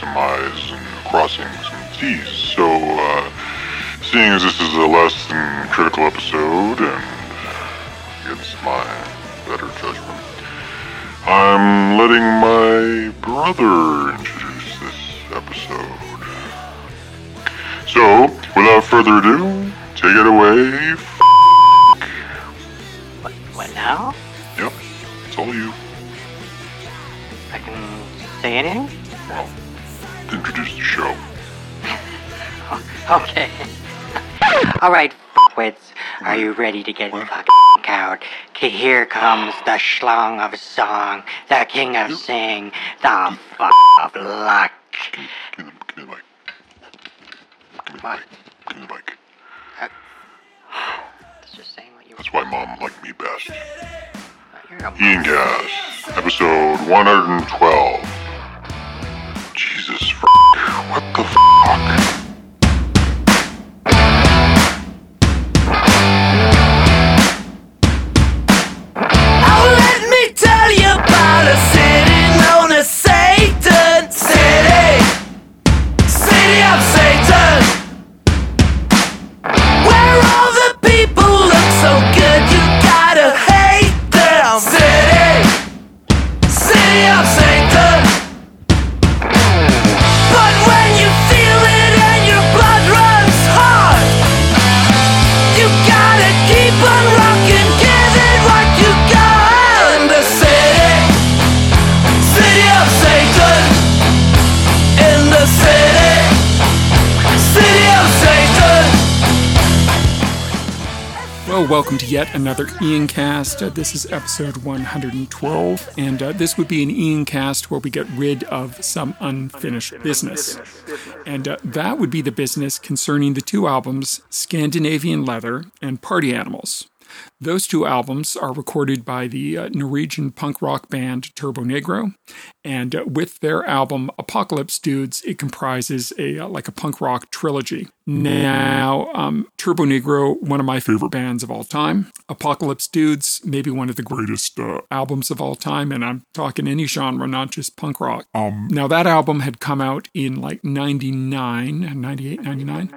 maximize and crossings and seas. So, uh, seeing as this is a less than critical episode and against my better judgment, I'm letting my brother introduce this episode. So, without further ado, take it away. What, what now? Yep, it's all you. I can say anything? Well, introduce the show. Okay. Alright, wits. Are you ready to get What? fucking out? Here comes the schlong of song, the king of sing, the fuck of luck. Give me, give me the mic. Give me the mic. Give me the mic. It's uh, just saying what you That's why mom liked me best. Ian Gas, episode 112. Welcome to yet another Ian Cast. Uh, this is episode 112, and uh, this would be an Ian Cast where we get rid of some unfinished business. And uh, that would be the business concerning the two albums, Scandinavian Leather and Party Animals. Those two albums are recorded by the uh, Norwegian punk rock band Turbonegro, and uh, with their album Apocalypse Dudes, it comprises a uh, like a punk rock trilogy. Now, um, Turbonegro, one of my favorite bands of all time. Apocalypse Dudes, maybe one of the greatest uh, albums of all time, and I'm talking any genre, not just punk rock. Um, now that album had come out in like 99, 98, 99,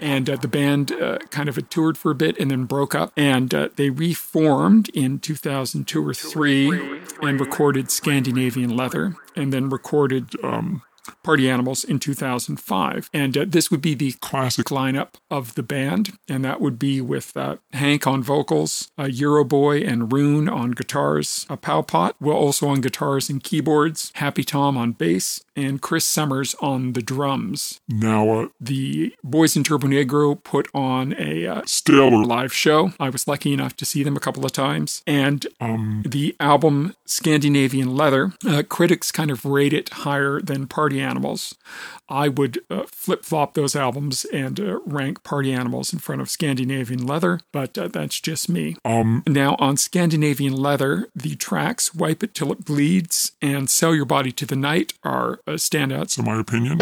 and uh, the band uh, kind of toured for a bit and then broke up, and uh, they reformed in 2002 or three and recorded Scandinavian Leather, and then recorded um, Party Animals in 2005. And uh, this would be the classic lineup of the band, and that would be with uh, Hank on vocals, uh, Euroboy and Rune on guitars, uh, Pål Pot, well, also on guitars and keyboards, Happy Tom on bass, and Chris Summers on the drums. Now, uh, the Boys in Turbonegro put on a uh, stellar live show. I was lucky enough to see them a couple of times. And um, the album Scandinavian Leather, uh, critics kind of rate it higher than Party Animals. I would uh, flip flop those albums and uh, rank Party Animals in front of Scandinavian Leather, but uh, that's just me. Um, now, on Scandinavian Leather, the tracks Wipe It Till It Bleeds and Sell Your Body to the Night are uh, standouts, in my opinion.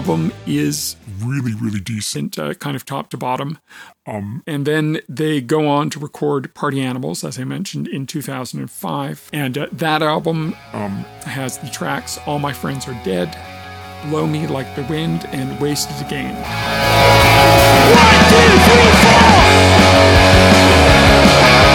Album is really, really decent, uh, kind of top to bottom. Um, and then they go on to record Party Animals, as I mentioned, in 2005. And uh, that album um, has the tracks All My Friends Are Dead, Blow Me Like the Wind, and Wasted Again. One, two, three, four.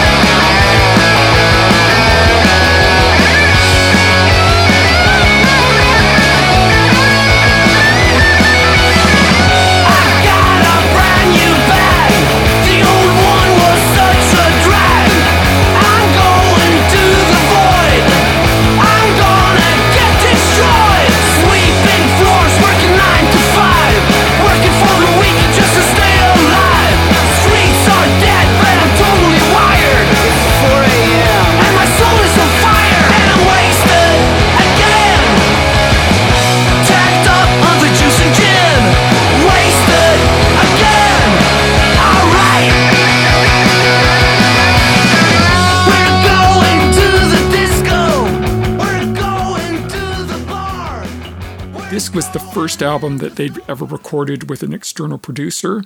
Was the first album that they'd ever recorded with an external producer,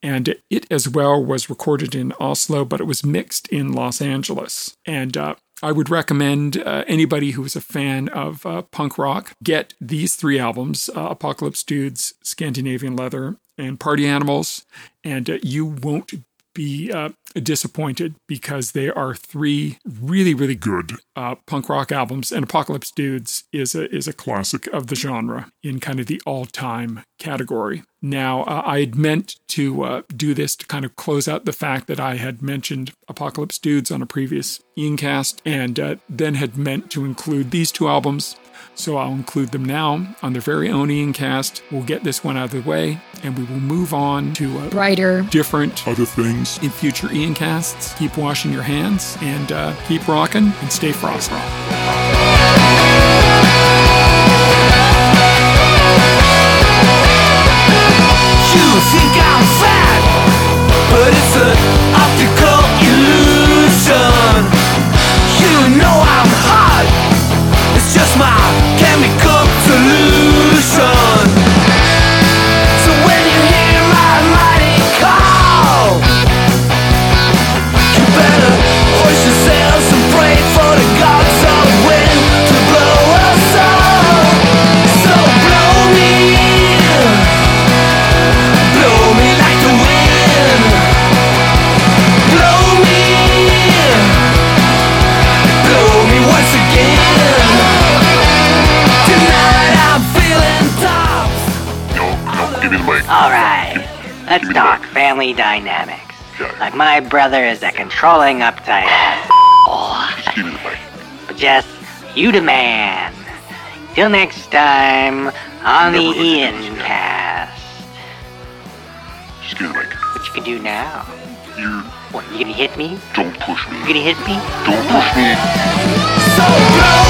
and it as well was recorded in Oslo, but it was mixed in Los Angeles. And uh, I would recommend uh, anybody who is a fan of uh, punk rock get these three albums uh, Apocalypse Dudes, Scandinavian Leather, and Party Animals, and uh, you won't be uh, disappointed because they are three really, really good uh, punk rock albums. And Apocalypse Dudes is a is a classic of the genre in kind of the all time category. Now, uh, I had meant to uh, do this to kind of close out the fact that I had mentioned Apocalypse Dudes on a previous Iancast, and uh, then had meant to include these two albums. So I'll include them now on their very own Iancast. We'll get this one out of the way, and we will move on to uh, Brighter. different other things in future Ian casts. Keep washing your hands and uh, keep rocking and stay frosty. You think I'm fat, but it's an optical my chemical family dynamics. Okay. Like my brother is a controlling uptight ass. Just give me the mic. But Jess, you the man. Till next time on the Never gonna Ian cast. Just me. What you can do now? You What, you gonna hit me? don't push me. You gonna hit me? Don't push me. So